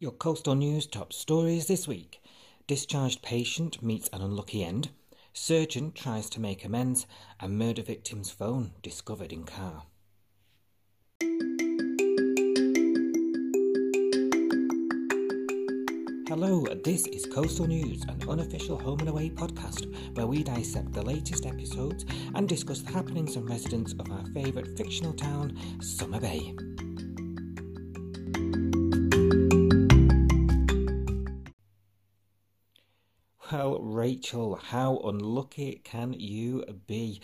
Your coastal news top stories this week. Discharged patient meets an unlucky end. Surgeon tries to make amends. And murder victim's phone discovered in car. Hello, this is Coastal News, an unofficial home and away podcast where we dissect the latest episodes and discuss the happenings and residents of our favourite fictional town, Summer Bay. Well, Rachel, how unlucky can you be?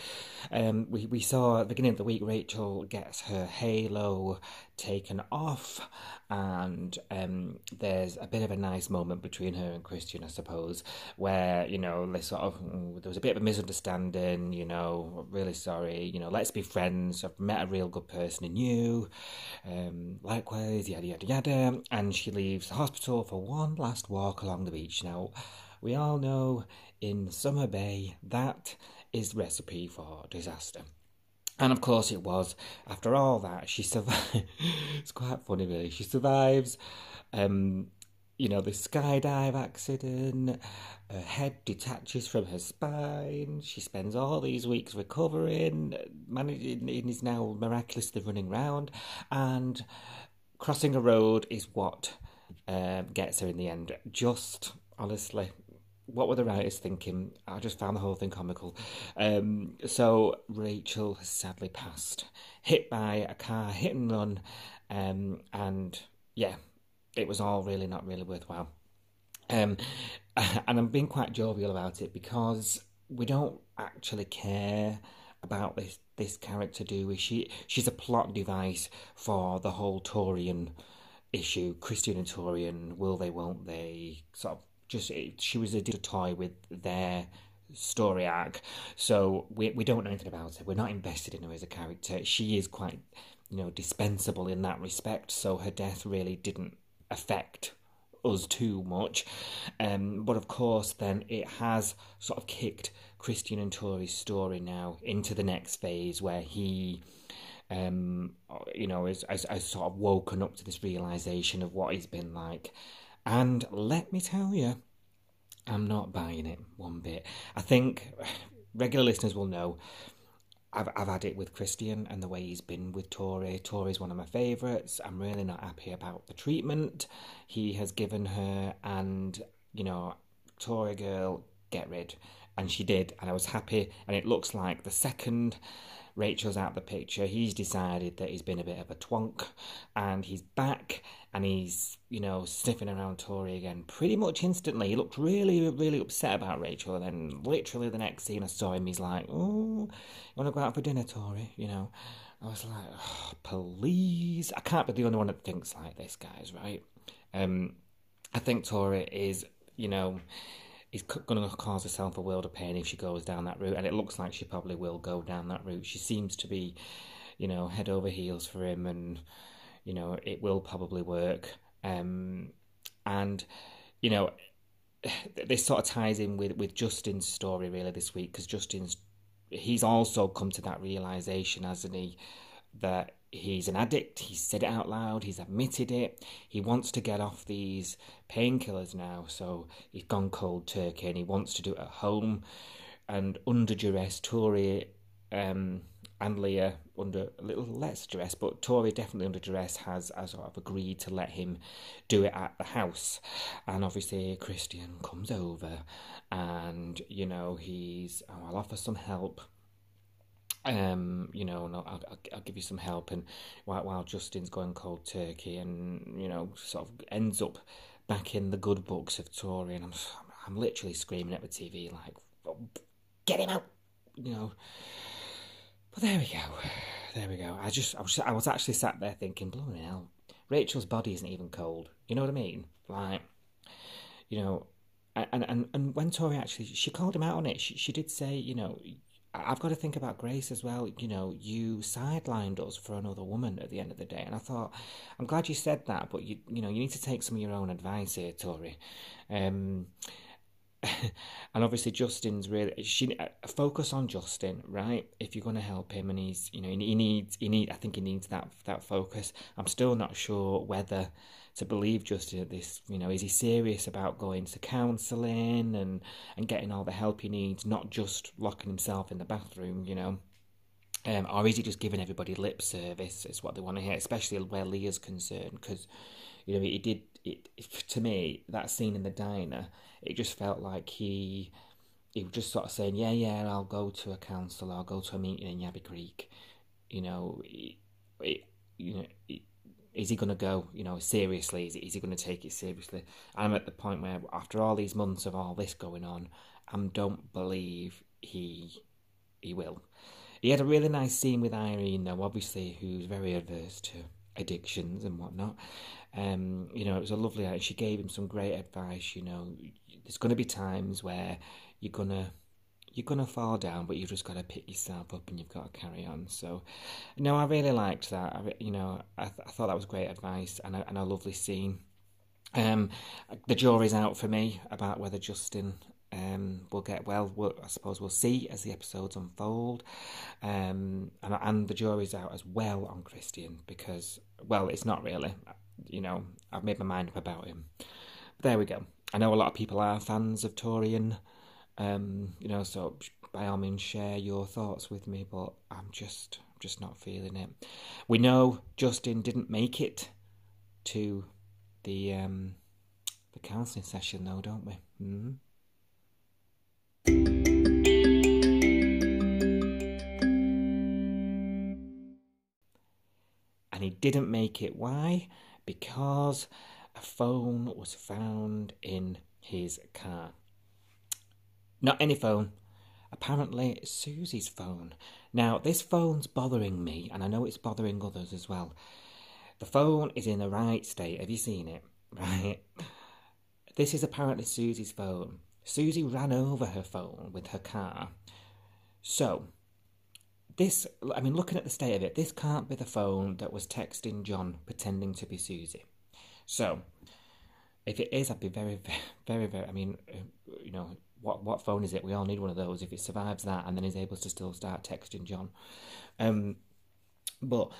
Um, we, we saw at the beginning of the week Rachel gets her halo taken off, and um, there's a bit of a nice moment between her and Christian, I suppose, where you know they sort of mm, there was a bit of a misunderstanding. You know, really sorry. You know, let's be friends. I've met a real good person in you. Um, likewise, yada yada yada. And she leaves the hospital for one last walk along the beach. Now we all know in Summer Bay that is the recipe for disaster. And of course it was. After all that, she survived. it's quite funny, really. She survives, um, you know, the skydive accident. Her head detaches from her spine. She spends all these weeks recovering, managing, and is now miraculously running around. And crossing a road is what um, gets her in the end. Just honestly, what were the writers thinking? I just found the whole thing comical. Um, so Rachel has sadly passed, hit by a car, hit and run, um, and yeah, it was all really not really worthwhile. Um, and I'm being quite jovial about it because we don't actually care about this this character, do we? She she's a plot device for the whole Torian issue, Christian and Torian, will they, won't they, sort of just she was a, toy with their story arc. So we we don't know anything about her. We're not invested in her as a character. She is quite you know dispensable in that respect. So her death really didn't affect us too much. Um, but of course, then it has sort of kicked Christian and Tori's story now into the next phase where he. Um, you know, has, has sort of woken up to this realization of what he's been like, and let me tell you, I'm not buying it one bit. I think regular listeners will know I've I've had it with Christian and the way he's been with Tori. Tori's one of my favourites. I'm really not happy about the treatment he has given her, and you know, Tori girl, get rid. And she did, and I was happy. And it looks like the second Rachel's out the picture, he's decided that he's been a bit of a twonk, and he's back and he's, you know, sniffing around Tori again pretty much instantly. He looked really, really upset about Rachel, and then literally the next scene I saw him, he's like, Oh, you want to go out for dinner, Tori? You know, I was like, oh, Please. I can't be the only one that thinks like this, guys, right? Um, I think Tori is, you know, is going to cause herself a world of pain if she goes down that route, and it looks like she probably will go down that route. She seems to be, you know, head over heels for him, and you know it will probably work. Um, and you know, this sort of ties in with with Justin's story really this week because Justin's he's also come to that realization, hasn't he, that he's an addict. He's said it out loud. He's admitted it. He wants to get off these painkillers now. So he's gone cold turkey and he wants to do it at home. And under duress, Tori um, and Leah under a little less duress, but Tori definitely under duress has, has sort of agreed to let him do it at the house. And obviously, Christian comes over and, you know, he's, oh, I'll offer some help um, you know, I'll, I'll, I'll, give you some help. And while, while Justin's going cold turkey, and you know, sort of ends up back in the good books of Tori, and I'm, I'm literally screaming at the TV like, "Get him out!" You know. But there we go, there we go. I just, I was, I was actually sat there thinking, "Blooming hell, Rachel's body isn't even cold." You know what I mean? Like, you know, and and and when Tori actually, she called him out on it. She she did say, you know, I've got to think about Grace as well. You know, you sidelined us for another woman at the end of the day, and I thought, I'm glad you said that, but you, you know, you need to take some of your own advice here, Tori. Um, and obviously Justin's really she uh, focus on Justin, right? If you're going to help him, and he's you know he needs he need I think he needs that that focus. I'm still not sure whether to believe Justin at this. You know, is he serious about going to counselling and and getting all the help he needs, not just locking himself in the bathroom? You know. Um, or is he just giving everybody lip service? Is what they want to hear, especially where Leah's concerned, because you know he did it to me that scene in the diner it just felt like he he was just sort of saying, yeah, yeah, I'll go to a council, I'll go to a meeting in Yabby Creek. You know, it, you know, it, is he going to go? You know, seriously? Is he, he going to take it seriously? I'm at the point where, after all these months of all this going on, I don't believe he he will. He had a really nice scene with Irene, though, obviously, who's very averse to addictions and whatnot. Um, you know, it was a lovely. She gave him some great advice. You know, there's going to be times where you're gonna you're gonna fall down, but you've just got to pick yourself up and you've got to carry on. So, no, I really liked that. I, you know, I, th- I thought that was great advice and a, and a lovely scene. Um, the jury's out for me about whether Justin um, will get well. We'll, I suppose we'll see as the episodes unfold. Um, and, and the jury's out as well on Christian because, well, it's not really. You know, I've made my mind up about him. There we go. I know a lot of people are fans of Torian, um, you know, so by all means share your thoughts with me, but I'm just just not feeling it. We know Justin didn't make it to the um, the counselling session though, don't we? Mm-hmm. And he didn't make it. Why? Because a phone was found in his car. Not any phone, apparently Susie's phone. Now, this phone's bothering me, and I know it's bothering others as well. The phone is in the right state. Have you seen it? Right? This is apparently Susie's phone. Susie ran over her phone with her car. So, this, I mean, looking at the state of it, this can't be the phone that was texting John pretending to be Susie. So, if it is, I'd be very, very, very. I mean, uh, you know, what what phone is it? We all need one of those. If it survives that, and then is able to still start texting John, um, but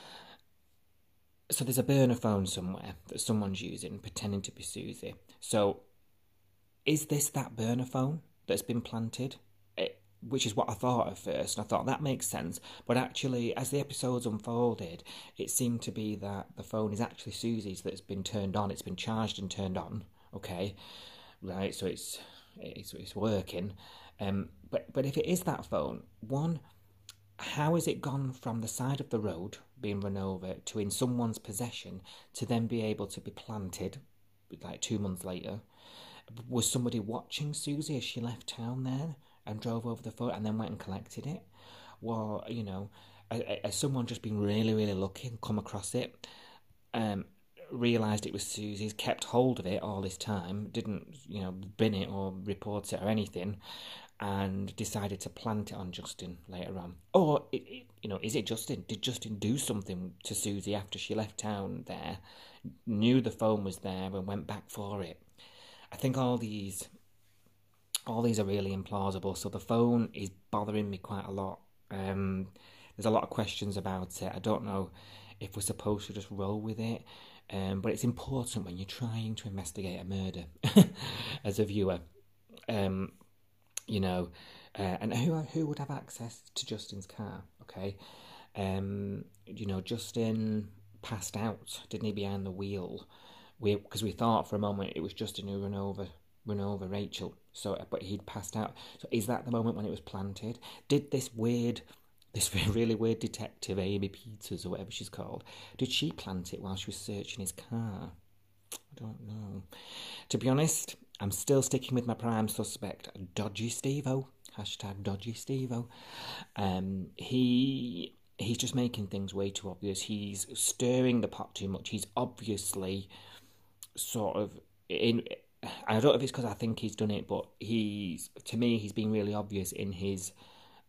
so there's a burner phone somewhere that someone's using, pretending to be Susie. So, is this that burner phone that's been planted? Which is what I thought at first. And I thought that makes sense. But actually, as the episodes unfolded, it seemed to be that the phone is actually Susie's that's been turned on. It's been charged and turned on. Okay, right. So it's it's, it's working. Um, but but if it is that phone, one, how has it gone from the side of the road being run over to in someone's possession to then be able to be planted, like two months later? Was somebody watching Susie as she left town there? And drove over the foot and then went and collected it. Well, you know, as someone just been really, really lucky and come across it, um, realised it was Susie's, kept hold of it all this time, didn't, you know, bin it or report it or anything, and decided to plant it on Justin later on. Or, it, it, you know, is it Justin? Did Justin do something to Susie after she left town there, knew the phone was there and went back for it? I think all these all these are really implausible. So the phone is bothering me quite a lot. Um, there's a lot of questions about it. I don't know if we're supposed to just roll with it, um, but it's important when you're trying to investigate a murder as a viewer. Um, you know, uh, and who who would have access to Justin's car? Okay, um, you know, Justin passed out, didn't he, behind the wheel? We because we thought for a moment it was Justin who ran over run over Rachel. So, but he'd passed out. So, is that the moment when it was planted? Did this weird, this really weird detective Amy Peters or whatever she's called, did she plant it while she was searching his car? I don't know. To be honest, I'm still sticking with my prime suspect, Dodgy Stevo. Hashtag Dodgy Stevo. Um, he he's just making things way too obvious. He's stirring the pot too much. He's obviously sort of in I don't know if it's because I think he's done it, but he's to me he's been really obvious in his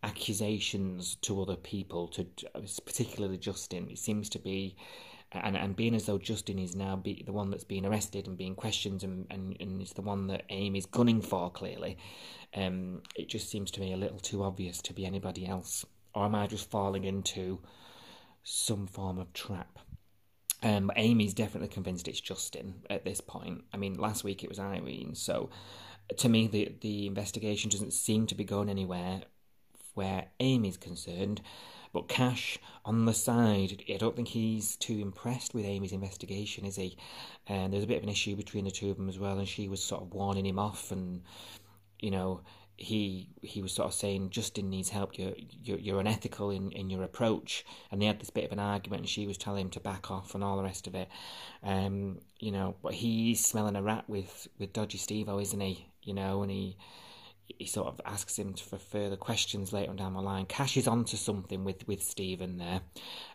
accusations to other people, to particularly Justin. It seems to be and and being as though Justin is now be the one that's being arrested and being questioned and and, and is the one that Amy's gunning for clearly, um, it just seems to me a little too obvious to be anybody else. Or am I just falling into some form of trap? Um, Amy's definitely convinced it's Justin at this point. I mean, last week it was Irene, so to me the the investigation doesn't seem to be going anywhere where Amy's concerned. But Cash on the side, I don't think he's too impressed with Amy's investigation, is he? And there's a bit of an issue between the two of them as well, and she was sort of warning him off, and you know, he he was sort of saying Justin needs help. You're you're, you're unethical in, in your approach, and they had this bit of an argument, and she was telling him to back off and all the rest of it. Um, you know, but he's smelling a rat with with dodgy Steve-O, isn't he? You know, and he he sort of asks him for further questions later on down the line. Cash is onto something with, with Stephen there,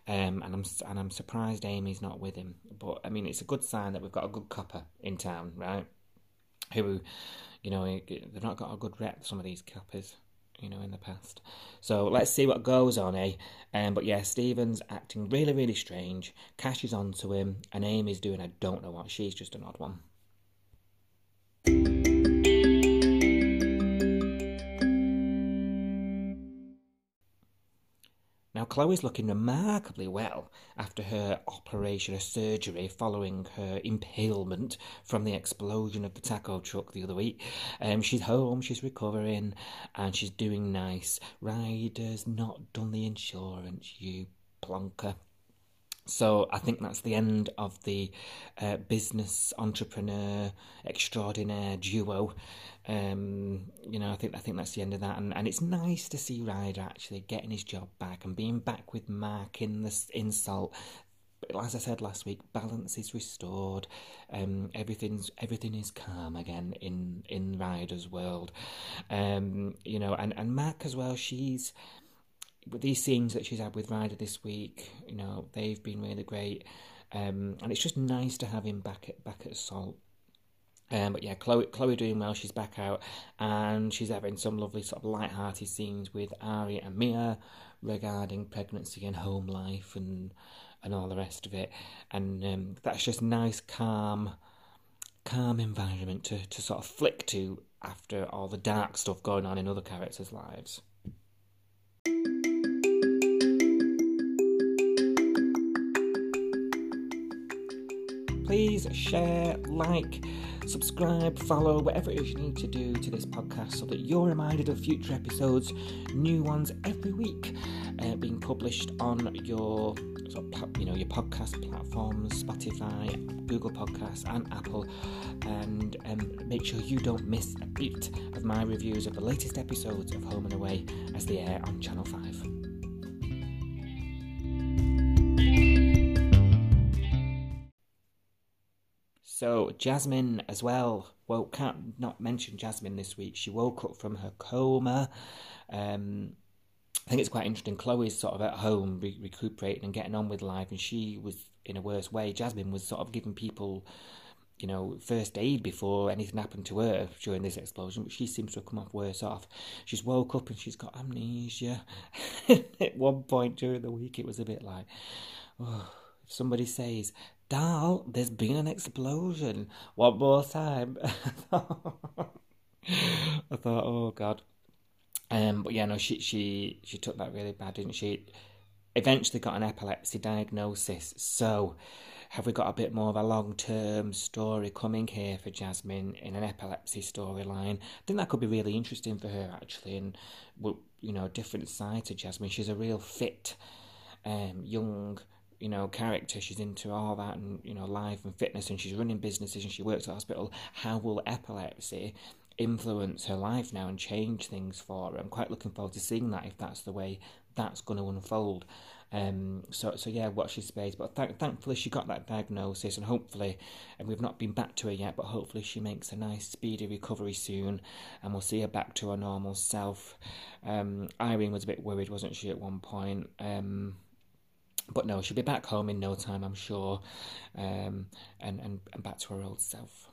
um, and I'm and I'm surprised Amy's not with him. But I mean, it's a good sign that we've got a good copper in town, right? Who, you know, they've not got a good rep. Some of these coppers, you know, in the past. So let's see what goes on, eh? Um, but yeah, Stephen's acting really, really strange. Cash is onto him, and Amy's doing I don't know what. She's just an odd one. Now, Chloe's looking remarkably well after her operation, her surgery, following her impalement from the explosion of the taco truck the other week. Um, she's home, she's recovering, and she's doing nice. Ryder's not done the insurance, you plonker. So I think that's the end of the uh, business entrepreneur extraordinaire duo. Um, you know, I think I think that's the end of that, and and it's nice to see Ryder actually getting his job back and being back with Mac in this insult. As I said last week, balance is restored. Um, everything's everything is calm again in in Ryder's world. Um, you know, and and Mac as well. She's with these scenes that she's had with Ryder this week, you know, they've been really great. Um, and it's just nice to have him back at back at Salt. Um, but yeah, Chloe, Chloe doing well. She's back out, and she's having some lovely sort of light-hearted scenes with Ari and Mia regarding pregnancy and home life and and all the rest of it. And um, that's just nice, calm, calm environment to to sort of flick to after all the dark stuff going on in other characters' lives. Please share, like, subscribe, follow, whatever it is you need to do to this podcast so that you're reminded of future episodes, new ones every week, uh, being published on your you know your podcast platforms, Spotify, Google Podcasts, and Apple. And um, make sure you don't miss a beat of my reviews of the latest episodes of Home and Away as they air on Channel Five. So Jasmine as well. Well, can't not mention Jasmine this week. She woke up from her coma. Um, I think it's quite interesting. Chloe's sort of at home re- recuperating and getting on with life, and she was in a worse way. Jasmine was sort of giving people, you know, first aid before anything happened to her during this explosion, but she seems to have come off worse off. She's woke up and she's got amnesia. at one point during the week, it was a bit like, oh, if somebody says Dal, there's been an explosion. One more time. I thought, oh god. Um, but yeah, no, she she she took that really bad, didn't she? Eventually got an epilepsy diagnosis. So, have we got a bit more of a long term story coming here for Jasmine in an epilepsy storyline? I think that could be really interesting for her actually, and you know, different side to Jasmine. She's a real fit, um, young you know, character. She's into all that and, you know, life and fitness and she's running businesses and she works at hospital. How will epilepsy influence her life now and change things for her? I'm quite looking forward to seeing that if that's the way that's going to unfold. Um, so, so yeah, watch this space. But th- thankfully, she got that diagnosis, and hopefully, and we've not been back to her yet, but hopefully, she makes a nice, speedy recovery soon, and we'll see her back to her normal self. Um, Irene was a bit worried, wasn't she, at one point? Um, but no, she'll be back home in no time, I'm sure, um, and, and, and back to her old self.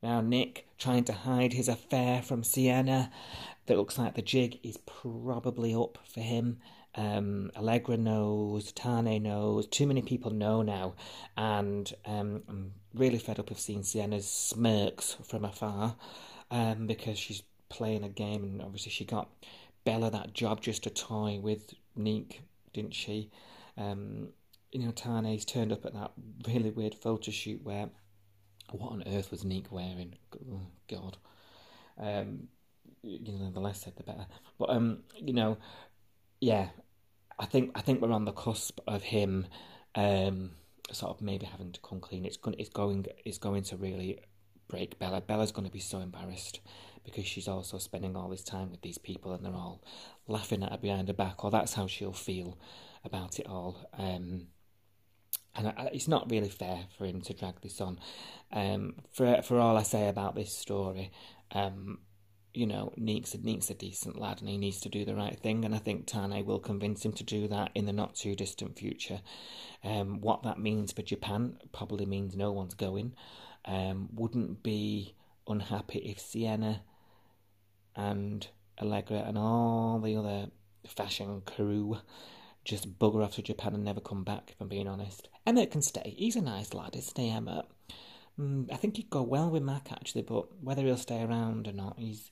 Now, Nick, trying to hide his affair from Sienna. That looks like the jig is probably up for him. Um, Allegra knows, Tane knows, too many people know now, and um, I'm really fed up of seeing Sienna's smirks from afar um, because she's playing a game, and obviously she got Bella that job just to toy with Nick, didn't she? Um, you know, Tane's turned up at that really weird photo shoot where what on earth was Nick wearing? Oh, God. Um, you know, the less said, the better. But um, you know, yeah, I think I think we're on the cusp of him, um, sort of maybe having to come clean. It's going, it's going, it's going to really break Bella. Bella's going to be so embarrassed because she's also spending all this time with these people and they're all laughing at her behind her back, or that's how she'll feel about it all. Um, and it's not really fair for him to drag this on. Um, for for all I say about this story, um, you know, Neek's Neek's a decent lad and he needs to do the right thing, and I think Tane will convince him to do that in the not too distant future. Um, what that means for Japan probably means no one's going. Um, wouldn't be unhappy if Sienna and Allegra and all the other fashion crew just bugger off to Japan and never come back, if I'm being honest. Emmett can stay. He's a nice lad, isn't he, Emmett? Mm, I think he'd go well with Mac, actually, but whether he'll stay around or not, he's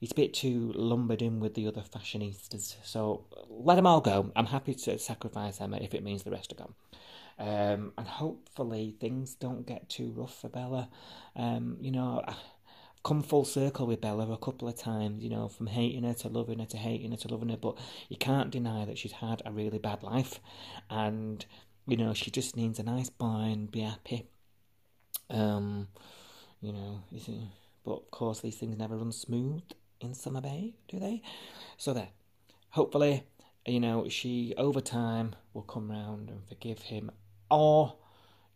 he's a bit too lumbered in with the other fashionistas. So let them all go. I'm happy to sacrifice Emmett if it means the rest are gone. Um, and hopefully things don't get too rough for Bella. Um, you know, come full circle with Bella a couple of times, you know, from hating her to loving her to hating her to loving her, but you can't deny that she's had a really bad life and, you know, she just needs a nice boy and be happy. Um, you know, but of course these things never run smooth in Summer Bay, do they? So there. Hopefully, you know, she over time will come round and forgive him or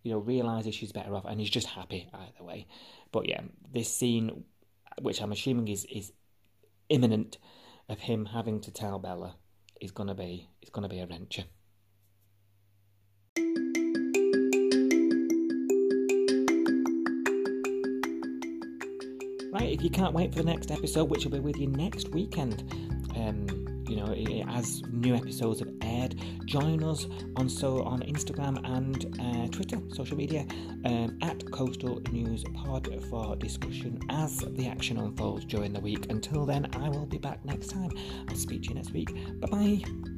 you know, realizes she's better off, and he's just happy either way. But yeah, this scene, which I'm assuming is is imminent, of him having to tell Bella, is gonna be is gonna be a wrencher. If you can't wait for the next episode, which will be with you next weekend, um, you know, as new episodes have aired, join us on so on Instagram and uh, Twitter, social media, um, at Coastal News Pod for discussion as the action unfolds during the week. Until then, I will be back next time. I'll speak to you next week. Bye bye.